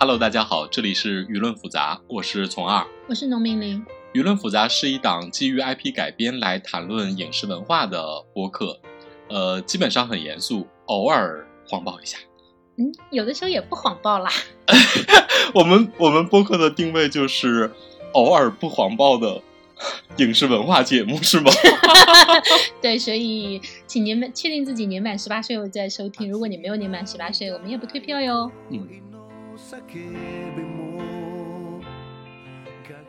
Hello，大家好，这里是舆论复杂，我是从二。我是农民林。舆论复杂是一档基于 IP 改编来谈论影视文化的播客，呃，基本上很严肃，偶尔谎报一下。嗯，有的时候也不谎报啦。我们我们播客的定位就是偶尔不谎报的影视文化节目，是吗？对，所以请年满确定自己年满十八岁后再收听。如果你没有年满十八岁，我们也不退票哟。嗯。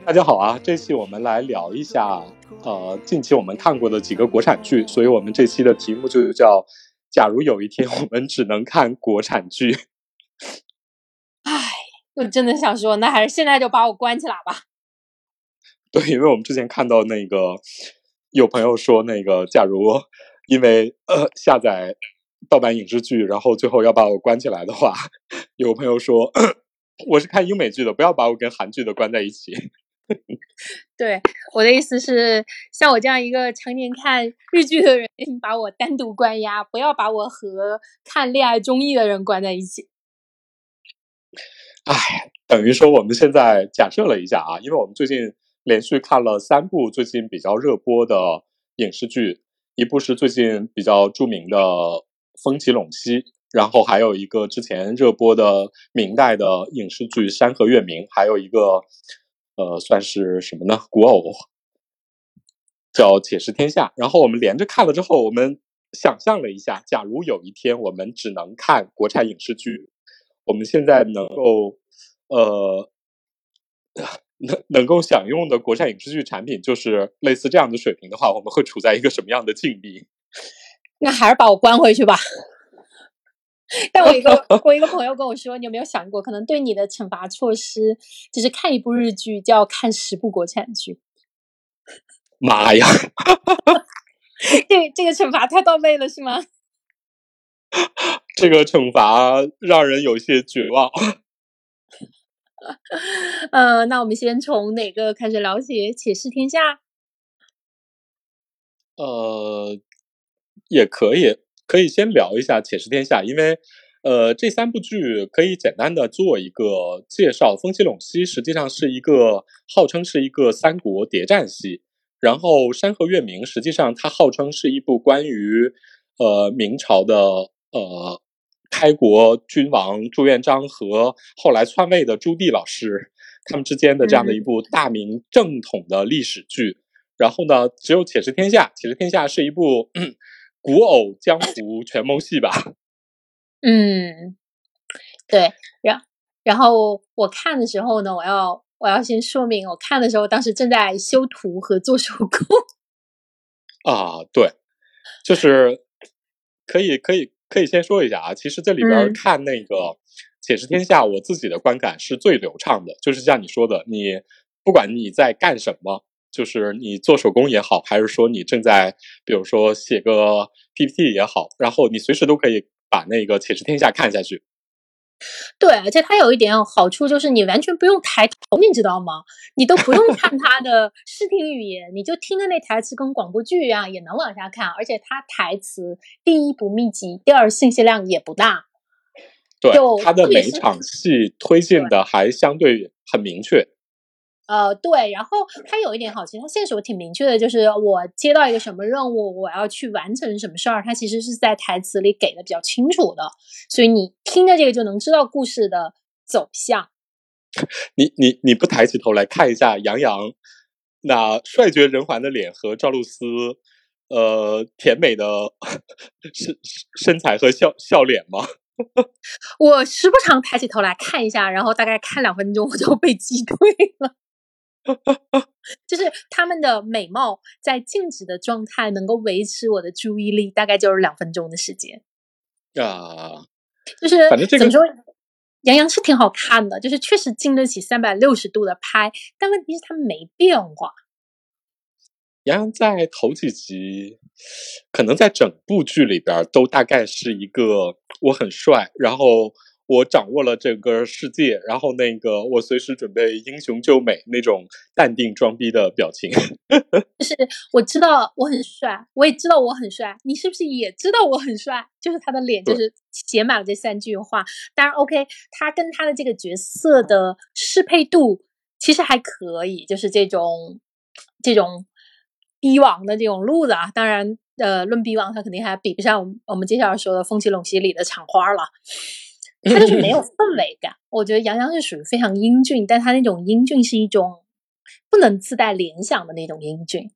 大家好啊，这期我们来聊一下，呃，近期我们看过的几个国产剧，所以我们这期的题目就叫“假如有一天我们只能看国产剧”。唉，我真的想说，那还是现在就把我关起来吧。对，因为我们之前看到那个有朋友说，那个假如因为呃下载。盗版影视剧，然后最后要把我关起来的话，有朋友说我是看英美剧的，不要把我跟韩剧的关在一起。对，我的意思是，像我这样一个常年看日剧的人，把我单独关押，不要把我和看恋爱综艺的人关在一起。哎，等于说我们现在假设了一下啊，因为我们最近连续看了三部最近比较热播的影视剧，一部是最近比较著名的。风起陇西，然后还有一个之前热播的明代的影视剧《山河月明》，还有一个呃，算是什么呢？古偶叫《且试天下》。然后我们连着看了之后，我们想象了一下，假如有一天我们只能看国产影视剧，我们现在能够呃 能能够享用的国产影视剧产品就是类似这样的水平的话，我们会处在一个什么样的境地？那还是把我关回去吧。但我一个 我一个朋友跟我说，你有没有想过，可能对你的惩罚措施就是看一部日剧就要看十部国产剧？妈呀！这这个惩罚太到位了，是吗？这个惩罚让人有些绝望。呃，那我们先从哪个开始了解《且试天下》？呃。也可以，可以先聊一下《且试天下》，因为，呃，这三部剧可以简单的做一个介绍。《风起陇西》实际上是一个号称是一个三国谍战戏，然后《山河月明》实际上它号称是一部关于，呃，明朝的呃开国君王朱元璋和后来篡位的朱棣老师他们之间的这样的一部大明正统的历史剧。然后呢，只有《且试天下》，《且试天下》是一部。古偶江湖权谋戏吧，嗯，对，然然后我看的时候呢，我要我要先说明，我看的时候当时正在修图和做手工。啊，对，就是可以可以可以先说一下啊，其实这里边看那个《且试天下》，我自己的观感是最流畅的，就是像你说的，你不管你在干什么。就是你做手工也好，还是说你正在，比如说写个 PPT 也好，然后你随时都可以把那个《且试天下》看下去。对，而且它有一点好处就是你完全不用抬头，你知道吗？你都不用看它的视听语言，你就听着那台词跟广播剧一样，也能往下看。而且它台词第一不密集，第二信息量也不大。对，它的每场戏推进的还相对很明确。呃，对，然后它有一点好，其实它线索挺明确的，就是我接到一个什么任务，我要去完成什么事儿，它其实是在台词里给的比较清楚的，所以你听着这个就能知道故事的走向。你你你不抬起头来看一下杨洋那帅绝人寰的脸和赵露思呃甜美的 身身材和笑笑脸吗？我时不常抬起头来看一下，然后大概看两分钟，我就被击退了。就是他们的美貌在静止的状态能够维持我的注意力，大概就是两分钟的时间。啊，就是反正这个怎么说，杨洋是挺好看的，就是确实经得起三百六十度的拍，但问题是他没变化。杨洋在头几集，可能在整部剧里边都大概是一个我很帅，然后我掌握了整个世界，然后那个我随时准备英雄救美那种淡定装逼的表情。就是我知道我很帅，我也知道我很帅，你是不是也知道我很帅？就是他的脸就是写满了这三句话。当然，OK，他跟他的这个角色的适配度其实还可以，就是这种这种逼王的这种路子啊。当然，呃，论逼王，他肯定还比不上我们接下来说的《风起陇西》里的厂花了。他就是没有 氛围感。我觉得杨洋是属于非常英俊，但他那种英俊是一种不能自带联想的那种英俊。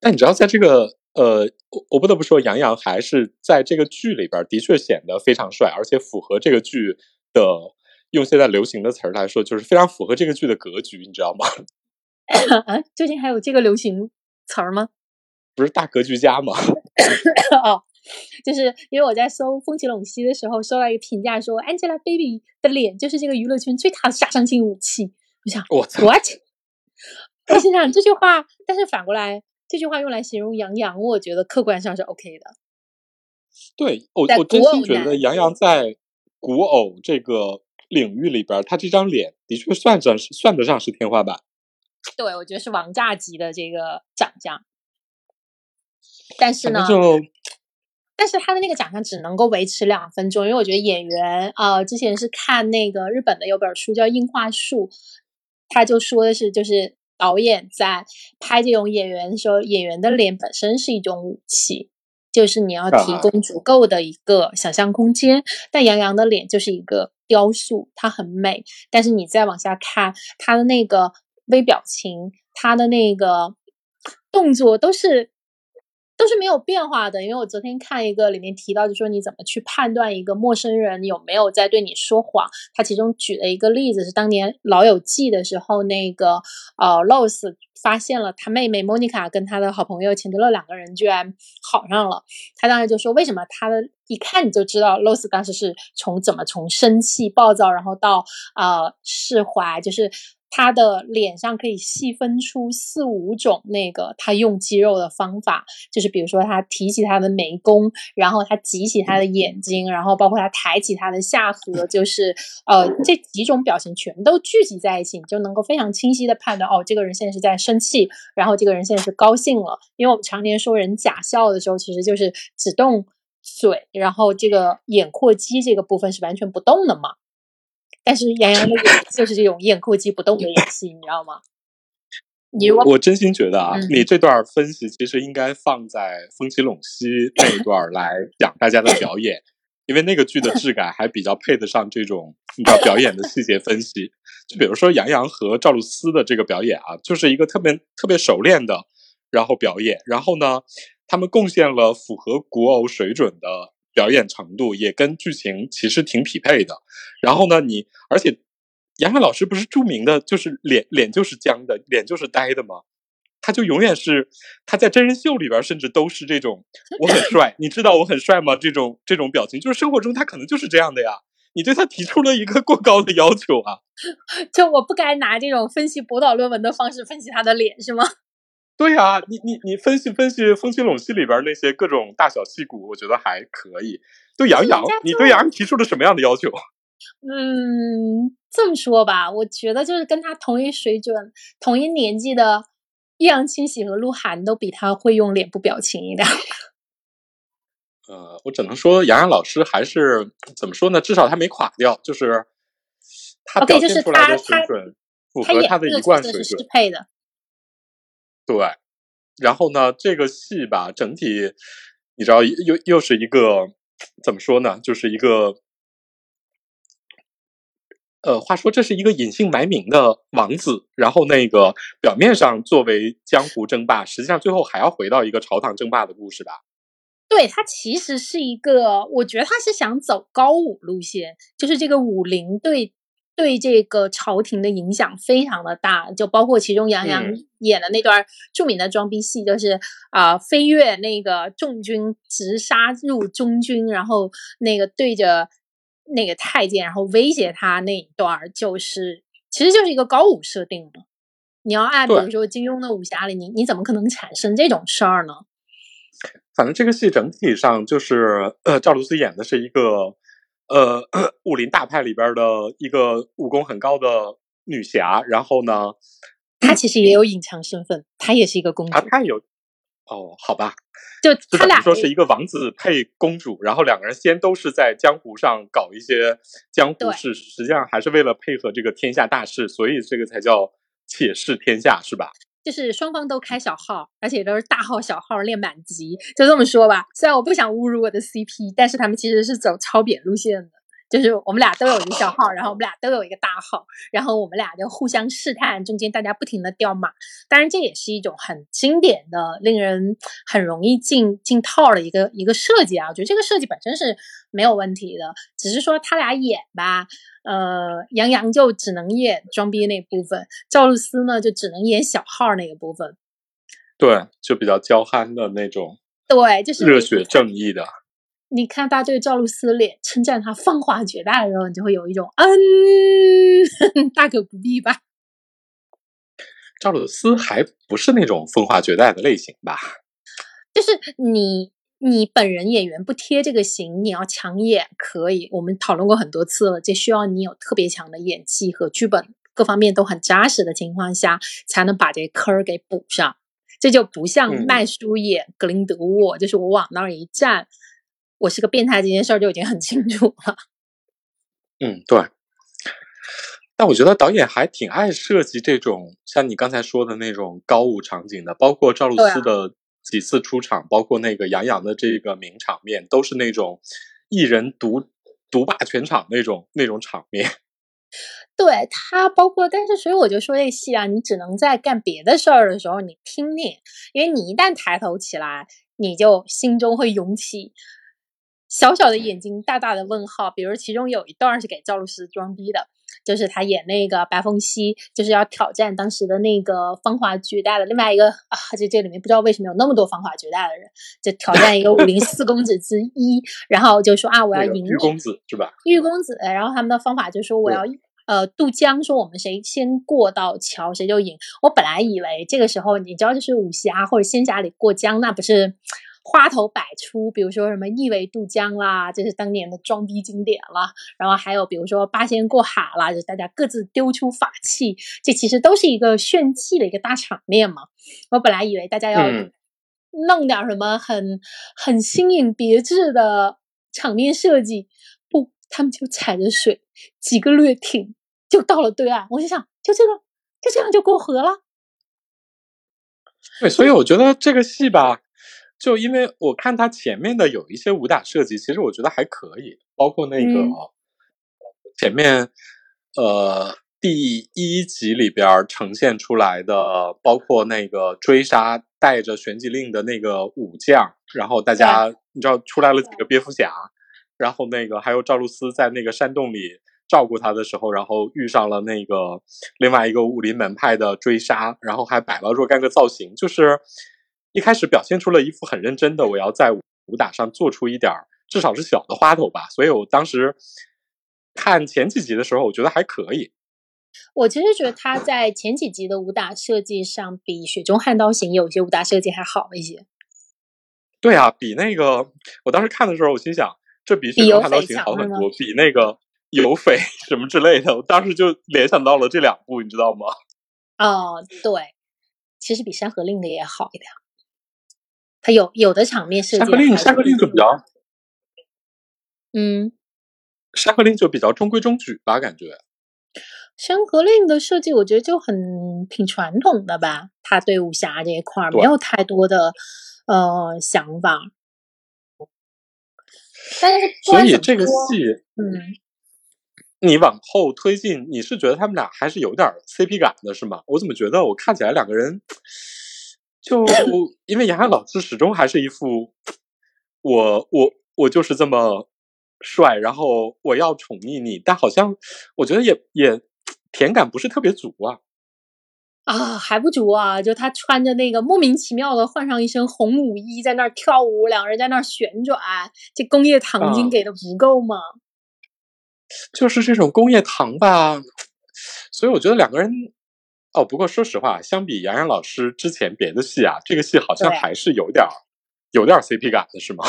但你知道，在这个呃，我我不得不说，杨洋还是在这个剧里边的确显得非常帅，而且符合这个剧的用现在流行的词儿来说，就是非常符合这个剧的格局，你知道吗？啊，最近还有这个流行词儿吗？不是大格局家吗？哦。就是因为我在搜《风起陇西》的时候，收到一个评价说，Angelababy 的脸就是这个娱乐圈最大的杀伤性武器。我想，我 what？我心想这句话，但是反过来，这句话用来形容杨洋，我觉得客观上是 OK 的。对，我我真心觉得杨洋在古偶这个领域里边，他这张脸的确算得算得上是天花板。对，我觉得是王炸级的这个长相。但是呢？但是他的那个奖项只能够维持两分钟，因为我觉得演员啊，之前是看那个日本的有本书叫《樱花树》，他就说的是，就是导演在拍这种演员的时候，演员的脸本身是一种武器，就是你要提供足够的一个想象空间。但杨洋的脸就是一个雕塑，它很美，但是你再往下看他的那个微表情，他的那个动作都是。都是没有变化的，因为我昨天看一个里面提到，就说你怎么去判断一个陌生人有没有在对你说谎。他其中举了一个例子是当年《老友记》的时候，那个呃 l o s 发现了他妹妹 Monica 跟他的好朋友钱德勒两个人居然好上了。他当时就说，为什么他的一看你就知道 l o s 当时是从怎么从生气暴躁，然后到呃释怀，就是。他的脸上可以细分出四五种那个他用肌肉的方法，就是比如说他提起他的眉弓，然后他挤起他的眼睛，然后包括他抬起他的下颌，就是呃这几种表情全都聚集在一起，你就能够非常清晰的判断哦，这个人现在是在生气，然后这个人现在是高兴了。因为我们常年说人假笑的时候，其实就是只动嘴，然后这个眼廓肌这个部分是完全不动的嘛。但是杨洋的演就是这种眼阔肌不动的演戏，你知道吗？你我真心觉得啊，你这段分析其实应该放在《风起陇西》那一段来讲大家的表演，因为那个剧的质感还比较配得上这种你知道表演的细节分析。就比如说杨洋和赵露思的这个表演啊，就是一个特别特别熟练的然后表演，然后呢，他们贡献了符合古偶水准的。表演程度也跟剧情其实挺匹配的，然后呢，你而且杨洋老师不是著名的，就是脸脸就是僵的，脸就是呆的吗？他就永远是他在真人秀里边，甚至都是这种我很帅，你知道我很帅吗？这种这种表情，就是生活中他可能就是这样的呀。你对他提出了一个过高的要求啊，就我不该拿这种分析博导论文的方式分析他的脸是吗？对呀，你你你分析分析《风起陇西》里边那些各种大小戏骨，我觉得还可以。对杨洋，你对杨洋提出了什么样的要求？嗯，这么说吧，我觉得就是跟他同一水准、同一年纪的易烊千玺和鹿晗都比他会用脸部表情一点。呃，我只能说杨洋老师还是怎么说呢？至少他没垮掉，就是他表现出来的水准符合他的一贯水准。适配的。对，然后呢，这个戏吧，整体你知道，又又是一个怎么说呢？就是一个，呃，话说这是一个隐姓埋名的王子，然后那个表面上作为江湖争霸，实际上最后还要回到一个朝堂争霸的故事吧？对他其实是一个，我觉得他是想走高武路线，就是这个武林对。对这个朝廷的影响非常的大，就包括其中杨洋演的那段著名的装逼戏，就是啊飞跃那个众军直杀入中军，然后那个对着那个太监，然后威胁他那一段，就是其实就是一个高武设定嘛。你要按比如说金庸的武侠里，你你怎么可能产生这种事儿呢？反正这个戏整体上就是呃赵露思演的是一个。呃武林大派里边的一个武功很高的女侠，然后呢，她其实也有隐藏身份，她也是一个公主。她有哦，好吧，就他俩说是一个王子配公主，然后两个人先都是在江湖上搞一些江湖事，实际上还是为了配合这个天下大事，所以这个才叫且试天下，是吧？就是双方都开小号，而且都是大号小号练满级，就这么说吧。虽然我不想侮辱我的 CP，但是他们其实是走超扁路线的。就是我们俩都有一个小号，然后我们俩都有一个大号，然后我们俩就互相试探，中间大家不停的掉码。当然，这也是一种很经典的、令人很容易进进套的一个一个设计啊。我觉得这个设计本身是没有问题的，只是说他俩演吧，呃，杨洋就只能演装逼那部分，赵露思呢就只能演小号那个部分。对，就比较娇憨的那种，对，就是热血正义的。你看大家对赵露思脸称赞她芳华绝代的时候，你就会有一种嗯，大可不必吧。赵露思还不是那种风华绝代的类型吧？就是你你本人演员不贴这个型，你要强演可以。我们讨论过很多次了，这需要你有特别强的演技和剧本各方面都很扎实的情况下，才能把这坑儿给补上。这就不像麦叔演格林德沃，就是我往那儿一站。我是个变态，这件事儿就已经很清楚了。嗯，对。但我觉得导演还挺爱设计这种像你刚才说的那种高舞场景的，包括赵露思的几次出场，包括那个杨洋的这个名场面，都是那种一人独独霸全场那种那种场面。对他，包括但是，所以我就说这戏啊，你只能在干别的事儿的时候你听听，因为你一旦抬头起来，你就心中会涌起。小小的眼睛，大大的问号。比如其中有一段是给赵露思装逼的，就是他演那个白凤溪，就是要挑战当时的那个芳华绝代的另外一个啊，这这里面不知道为什么有那么多芳华绝代的人，就挑战一个武林 四公子之一，然后就说啊，我要赢玉公子是吧？玉公子，然后他们的方法就说我要呃渡江，说我们谁先过到桥谁就赢。我本来以为这个时候你知道，就是武侠或者仙侠里过江，那不是。花头百出，比如说什么一苇渡江啦，这是当年的装逼经典了。然后还有比如说八仙过海啦，就大家各自丢出法器，这其实都是一个炫技的一个大场面嘛。我本来以为大家要弄点什么很很新颖别致的场面设计，不，他们就踩着水，几个掠艇就到了对岸。我就想，就这个，就这样就过河了。对，所以我觉得这个戏吧。就因为我看他前面的有一些武打设计，其实我觉得还可以，包括那个前面呃第一集里边呈现出来的，包括那个追杀带着玄机令的那个武将，然后大家你知道出来了几个蝙蝠侠，然后那个还有赵露思在那个山洞里照顾他的时候，然后遇上了那个另外一个武林门派的追杀，然后还摆了若干个造型，就是。一开始表现出了一副很认真的，我要在武打上做出一点至少是小的花头吧。所以我当时看前几集的时候，我觉得还可以。我其实觉得他在前几集的武打设计上，比《雪中悍刀行》有些武打设计还好一些。对啊，比那个我当时看的时候，我心想，这比《雪中悍刀行》好很多，比那个有匪 什么之类的，我当时就联想到了这两部，你知道吗？哦，对，其实比《山河令》的也好一点。他有有的场面设计，山河令山河令就比较，嗯，山河令就比较中规中矩吧，感觉。山河令的设计我觉得就很挺传统的吧，他对武侠这一块没有太多的呃想法。但是所以这个戏，嗯，你往后推进，你是觉得他们俩还是有点 CP 感的，是吗？我怎么觉得我看起来两个人？就 因为杨洋老师始终还是一副我我我就是这么帅，然后我要宠溺你，但好像我觉得也也甜感不是特别足啊啊还不足啊！就他穿着那个莫名其妙的换上一身红舞衣在那儿跳舞，两个人在那儿旋转，这工业糖精给的不够吗？就是这种工业糖吧，所以我觉得两个人。哦，不过说实话，相比杨洋老师之前别的戏啊，这个戏好像还是有点儿有点儿 CP 感的，是吗？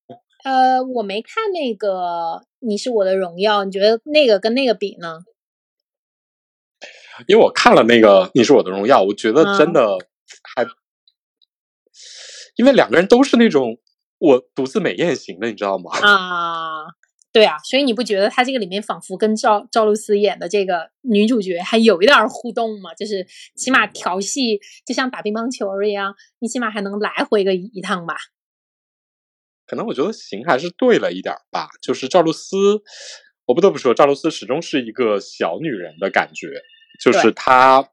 呃，我没看那个你是我的荣耀》，你觉得那个跟那个比呢？因为我看了那个《你是我的荣耀》，我觉得真的还，因为两个人都是那种我独自美艳型的，你知道吗？啊。对啊，所以你不觉得他这个里面仿佛跟赵赵露思演的这个女主角还有一点互动吗？就是起码调戏，就像打乒乓球一样，你起码还能来回个一趟吧？可能我觉得行还是对了一点吧。就是赵露思，我不得不说，赵露思始终是一个小女人的感觉，就是她，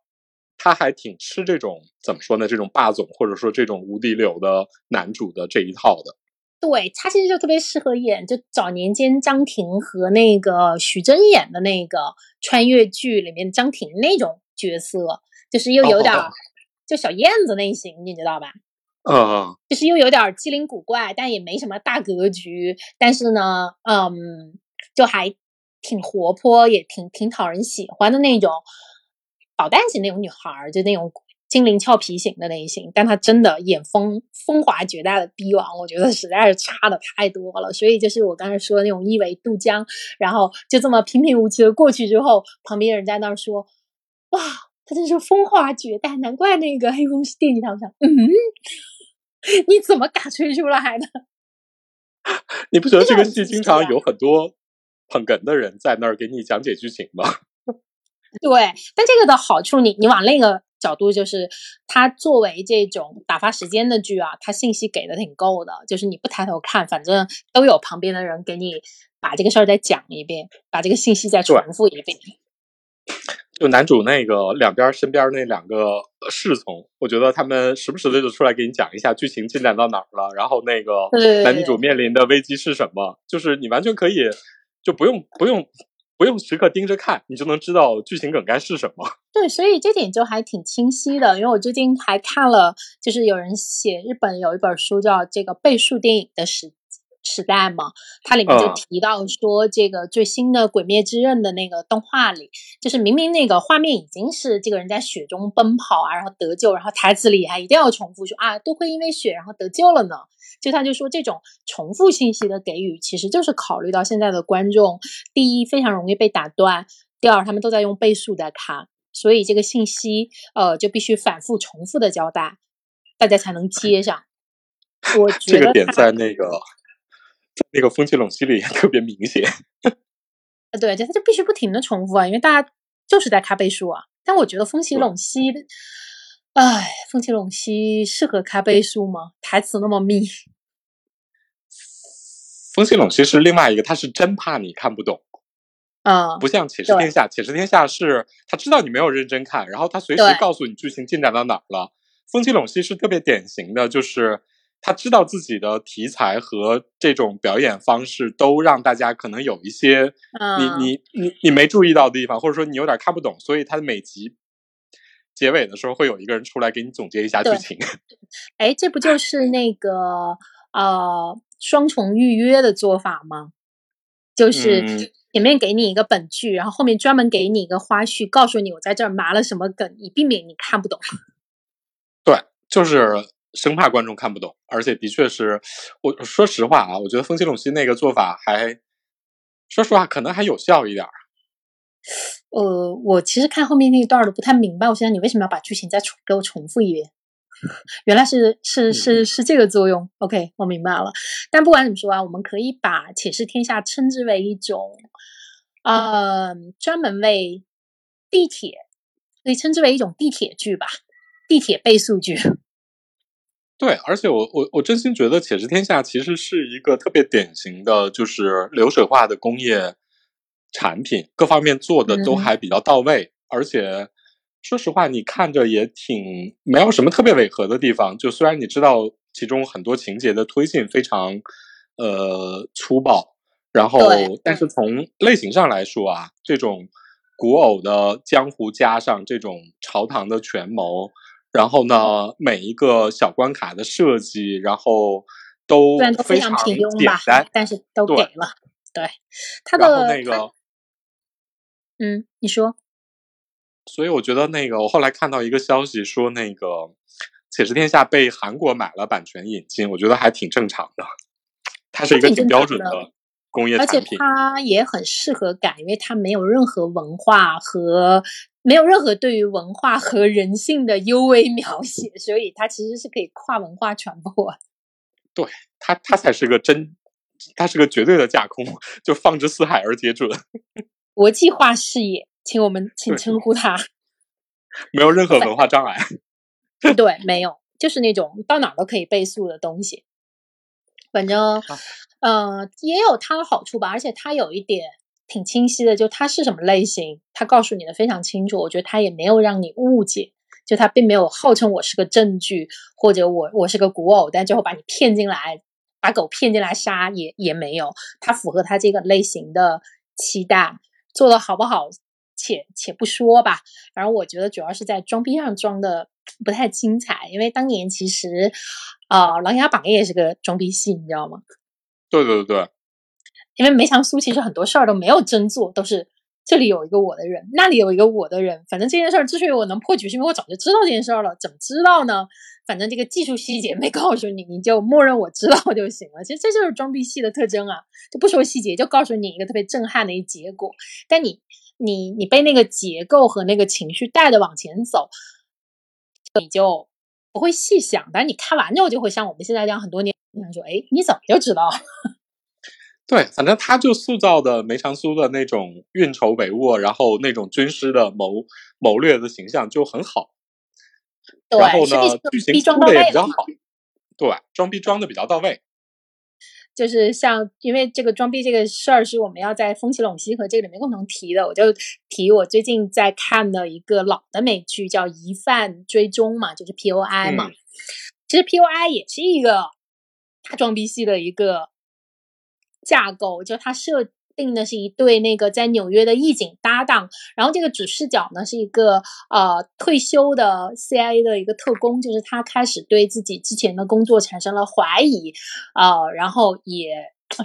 她还挺吃这种怎么说呢？这种霸总或者说这种无敌流的男主的这一套的。对他其实就特别适合演，就早年间张庭和那个徐峥演的那个穿越剧里面张庭那种角色，就是又有点就小燕子类型，你知道吧？嗯，就是又有点机灵古怪，但也没什么大格局，但是呢，嗯，就还挺活泼，也挺挺讨人喜欢的那种捣蛋型那种女孩，就那种。心灵俏皮型的类型，但他真的演风风华绝代的逼王，我觉得实在是差的太多了。所以就是我刚才说的那种一苇渡江，然后就这么平平无奇的过去之后，旁边人在那儿说：“哇，他真是风华绝代，难怪那个黑风电击堂上，嗯，你怎么敢吹出来的？你不觉得这个戏经常有很多捧哏的人在那儿给你讲解剧情吗？对，但这个的好处，你你往那个。角度就是，它作为这种打发时间的剧啊，它信息给的挺够的。就是你不抬头看，反正都有旁边的人给你把这个事儿再讲一遍，把这个信息再重复一遍。就男主那个两边身边那两个侍从，我觉得他们时不时的就出来给你讲一下剧情进展到哪儿了，然后那个男女主面临的危机是什么，就是你完全可以就不用不用。不用时刻盯着看，你就能知道剧情梗概是什么。对，所以这点就还挺清晰的。因为我最近还看了，就是有人写日本有一本书叫《这个倍数电影的时时代》嘛，它里面就提到说，这个最新的《鬼灭之刃》的那个动画里，就是明明那个画面已经是这个人在雪中奔跑啊，然后得救，然后台词里还一定要重复说啊，都会因为雪然后得救了呢。就他就说，这种重复信息的给予，其实就是考虑到现在的观众，第一非常容易被打断，第二他们都在用倍速在看，所以这个信息呃就必须反复重复的交代，大家才能接上。我觉得这个点在那个在那个风起陇西里特别明显。呃，对，就他就必须不停的重复啊，因为大家就是在看倍数啊。但我觉得风起陇西，哎，风起陇西适合开倍数吗？台词那么密。风起陇西是另外一个，他是真怕你看不懂，啊，不像《且试天下》，《且试天下》是他知道你没有认真看，然后他随时告诉你剧情进展到哪儿了。风起陇西是特别典型的，就是他知道自己的题材和这种表演方式都让大家可能有一些你你你你没注意到的地方，或者说你有点看不懂，所以他的每集结尾的时候会有一个人出来给你总结一下剧情。哎，这不就是那个呃。双重预约的做法吗？就是前面给你一个本剧，然后后面专门给你一个花絮，告诉你我在这儿埋了什么梗，以避免你看不懂。对，就是生怕观众看不懂，而且的确是，我说实话啊，我觉得风起陇西那个做法还，说实话可能还有效一点。呃，我其实看后面那一段都不太明白，我现在你为什么要把剧情再重给我重复一遍？原来是是是是这个作用，OK，我明白了。但不管怎么说啊，我们可以把《且试天下》称之为一种，呃，专门为地铁，可以称之为一种地铁剧吧，地铁倍速剧。对，而且我我我真心觉得《且试天下》其实是一个特别典型的，就是流水化的工业产品，各方面做的都还比较到位，而且。说实话，你看着也挺没有什么特别违和的地方。就虽然你知道其中很多情节的推进非常呃粗暴，然后但是从类型上来说啊，这种古偶的江湖加上这种朝堂的权谋，然后呢每一个小关卡的设计，然后都非常简单，但是都给了。对，他的那个，嗯，你说。所以我觉得那个，我后来看到一个消息说，那个《且试天下》被韩国买了版权引进，我觉得还挺正常的。它是一个挺标准的，工业而且。它也很适合改，因为它没有任何文化和没有任何对于文化和人性的幽微描写，所以它其实是可以跨文化传播。对它它才是个真，它是个绝对的架空，就放之四海而皆准，国际化视野，请我们请称呼它。没有任何文化障碍。对，没有，就是那种到哪儿都可以倍速的东西。反正，呃，也有它的好处吧，而且它有一点挺清晰的，就它是什么类型，它告诉你的非常清楚。我觉得它也没有让你误解，就它并没有号称我是个证据，或者我我是个古偶，但最后把你骗进来，把狗骗进来杀，也也没有。它符合它这个类型的期待，做的好不好，且且不说吧。反正我觉得主要是在装逼上装的不太精彩，因为当年其实，啊、琅琊榜》也是个装逼戏，你知道吗？对对对，因为梅长苏其实很多事儿都没有真做，都是这里有一个我的人，那里有一个我的人。反正这件事儿之所以我能破局，是因为我早就知道这件事儿了。怎么知道呢？反正这个技术细节没告诉你，你就默认我知道就行了。其实这就是装逼戏的特征啊，就不说细节，就告诉你一个特别震撼的一结果。但你你你被那个结构和那个情绪带着往前走，你就不会细想。但是你看完之后，就会像我们现在这样，很多年你想说，哎，你怎么就知道？对，反正他就塑造的梅长苏的那种运筹帷幄，然后那种军师的谋谋略的形象就很好。对，然后呢，剧情逼装出到位了的也比较好。对，装逼装的比较到位。就是像，因为这个装逼这个事儿是我们要在《风起陇西》和这个里面共同提的，我就提我最近在看的一个老的美剧，叫《疑犯追踪》嘛，就是 POI 嘛。嗯其实 POI 也是一个大装逼系的一个架构，就它设定的是一对那个在纽约的义警搭档，然后这个主视角呢是一个呃退休的 CIA 的一个特工，就是他开始对自己之前的工作产生了怀疑，呃，然后也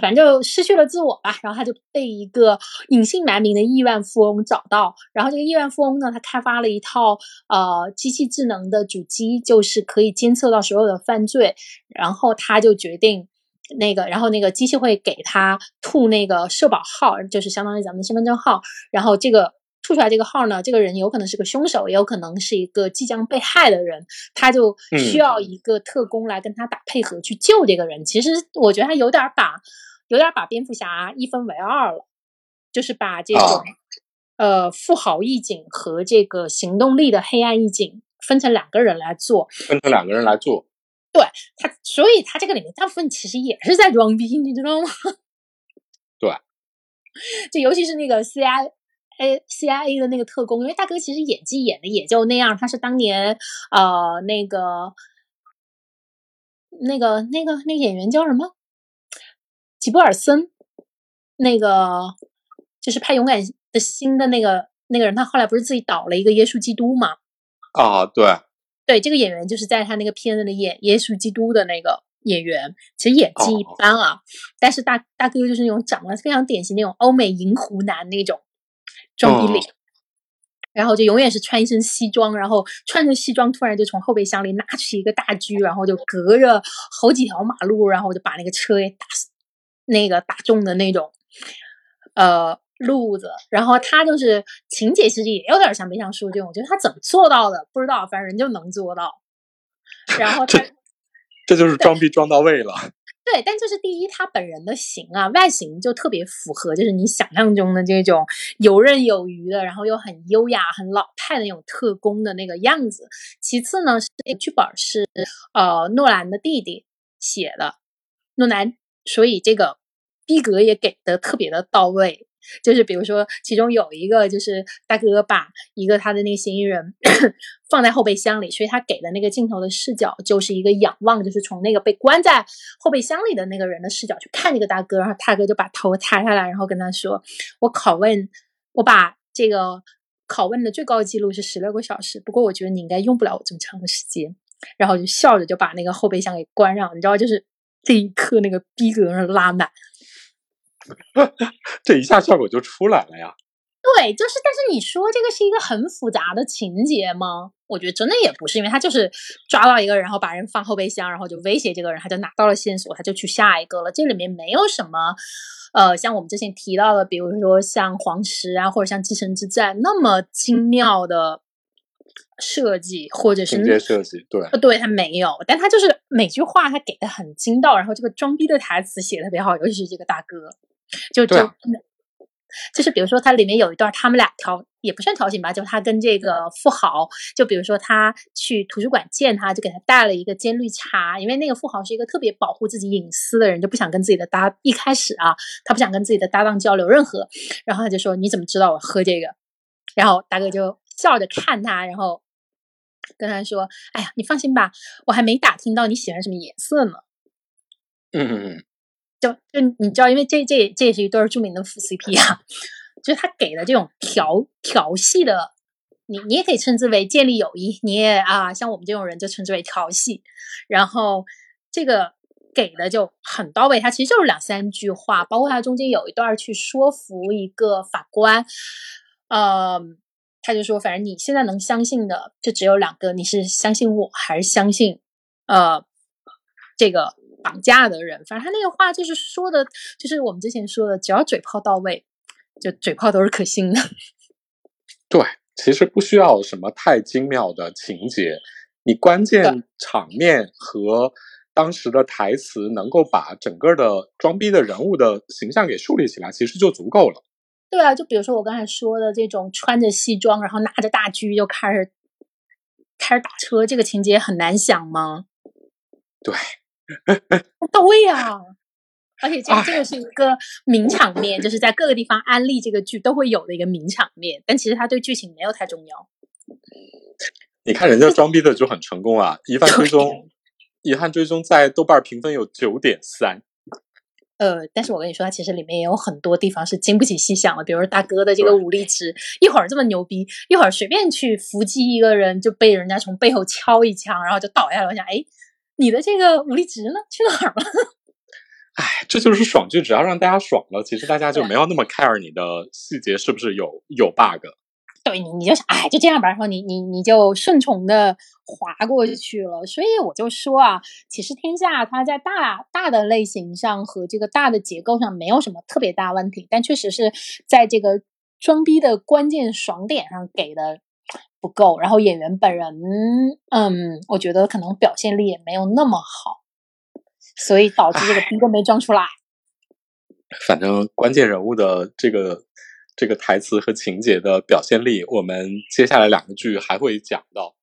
反正就失去了自我吧，然后他就被一个隐姓埋名的亿万富翁找到，然后这个亿万富翁呢，他开发了一套呃机器智能的主机，就是可以监测到所有的犯罪，然后他就决定。那个，然后那个机器会给他吐那个社保号，就是相当于咱们的身份证号。然后这个吐出来这个号呢，这个人有可能是个凶手，也有可能是一个即将被害的人，他就需要一个特工来跟他打配合去救这个人。其实我觉得他有点把有点把蝙蝠侠一分为二了，就是把这种、啊呃富豪义警和这个行动力的黑暗义警分成两个人来做。分成两个人来做。他所以他这个里面大部分其实也是在装逼，你知道吗？对，就尤其是那个 CIA。A CIA 的那个特工，因为大哥其实演技演的也就那样，他是当年呃那个那个那个那个演员叫什么？吉布尔森，那个就是拍《勇敢的心》的那个那个人，他后来不是自己导了一个《耶稣基督》嘛？啊，对，对，这个演员就是在他那个片子里演耶稣基督的那个演员，其实演技一哦般啊，但是大大哥就是那种长得非常典型那种欧美银湖男那种装逼脸。哦然后就永远是穿一身西装，然后穿着西装，突然就从后备箱里拿起一个大狙，然后就隔着好几条马路，然后就把那个车给打死，那个打中的那种，呃，路子。然后他就是情节其实也有点像悲伤书这种，就是他怎么做到的不知道，反正人就能做到。然后他这就是装逼装到位了。对，但就是第一，他本人的型啊，外形就特别符合，就是你想象中的这种游刃有余的，然后又很优雅、很老派的那种特工的那个样子。其次呢，是这剧本是呃诺兰的弟弟写的，诺兰，所以这个逼格也给的特别的到位。就是比如说，其中有一个就是大哥把一个他的那个嫌疑人 放在后备箱里，所以他给的那个镜头的视角就是一个仰望，就是从那个被关在后备箱里的那个人的视角去看这个大哥，然后大哥就把头抬下来，然后跟他说：“我拷问，我把这个拷问的最高记录是十六个小时，不过我觉得你应该用不了我这么长的时间。”然后就笑着就把那个后备箱给关上，你知道，就是这一刻那个逼格拉满。这一下效果就出来了呀。对，就是，但是你说这个是一个很复杂的情节吗？我觉得真的也不是，因为他就是抓到一个人，然后把人放后备箱，然后就威胁这个人，他就拿到了线索，他就去下一个了。这里面没有什么，呃，像我们之前提到的，比如说像黄石啊，或者像继承之战那么精妙的设计，或者是情节设计，对，呃，对他没有，但他就是每句话他给的很精到，然后这个装逼的台词写的特别好，尤其是这个大哥，就就。就是比如说，它里面有一段他们俩调也不算调情吧，就他跟这个富豪，就比如说他去图书馆见他，就给他带了一个煎绿茶，因为那个富豪是一个特别保护自己隐私的人，就不想跟自己的搭一开始啊，他不想跟自己的搭档交流任何，然后他就说你怎么知道我喝这个？然后大哥就笑着看他，然后跟他说，哎呀，你放心吧，我还没打听到你喜欢什么颜色呢。嗯嗯嗯。就就你知道，因为这这这也是一对著名的副 CP 啊，就是他给的这种调调戏的，你你也可以称之为建立友谊，你也啊，像我们这种人就称之为调戏。然后这个给的就很到位，他其实就是两三句话，包括他中间有一段去说服一个法官，呃，他就说，反正你现在能相信的就只有两个，你是相信我还是相信呃这个。绑架的人，反正他那个话就是说的，就是我们之前说的，只要嘴炮到位，就嘴炮都是可信的。对，其实不需要什么太精妙的情节，你关键场面和当时的台词能够把整个的装逼的人物的形象给树立起来，其实就足够了。对啊，就比如说我刚才说的这种穿着西装，然后拿着大狙就开始开始打车，这个情节很难想吗？对。到位啊！而且这这个是一个名场面，就是在各个地方安利这个剧都会有的一个名场面。但其实它对剧情没有太重要。你看人家装逼的就很成功啊！遗憾追踪，遗憾追踪在豆瓣评分有九点三。呃，但是我跟你说，它其实里面也有很多地方是经不起细想的。比如大哥的这个武力值，一会儿这么牛逼，一会儿随便去伏击一个人就被人家从背后敲一枪，然后就倒下了。我想，哎。你的这个武力值呢？去哪儿了？哎，这就是爽剧，只要让大家爽了，其实大家就没有那么 care 你的细节是不是有有 bug。对你，你就想，哎，就这样吧，然后你你你就顺从的划过去了。所以我就说啊，其实天下它在大大的类型上和这个大的结构上没有什么特别大问题，但确实是在这个装逼的关键爽点上给的。不够，然后演员本人，嗯，我觉得可能表现力也没有那么好，所以导致这个逼都没装出来。反正关键人物的这个这个台词和情节的表现力，我们接下来两个剧还会讲到。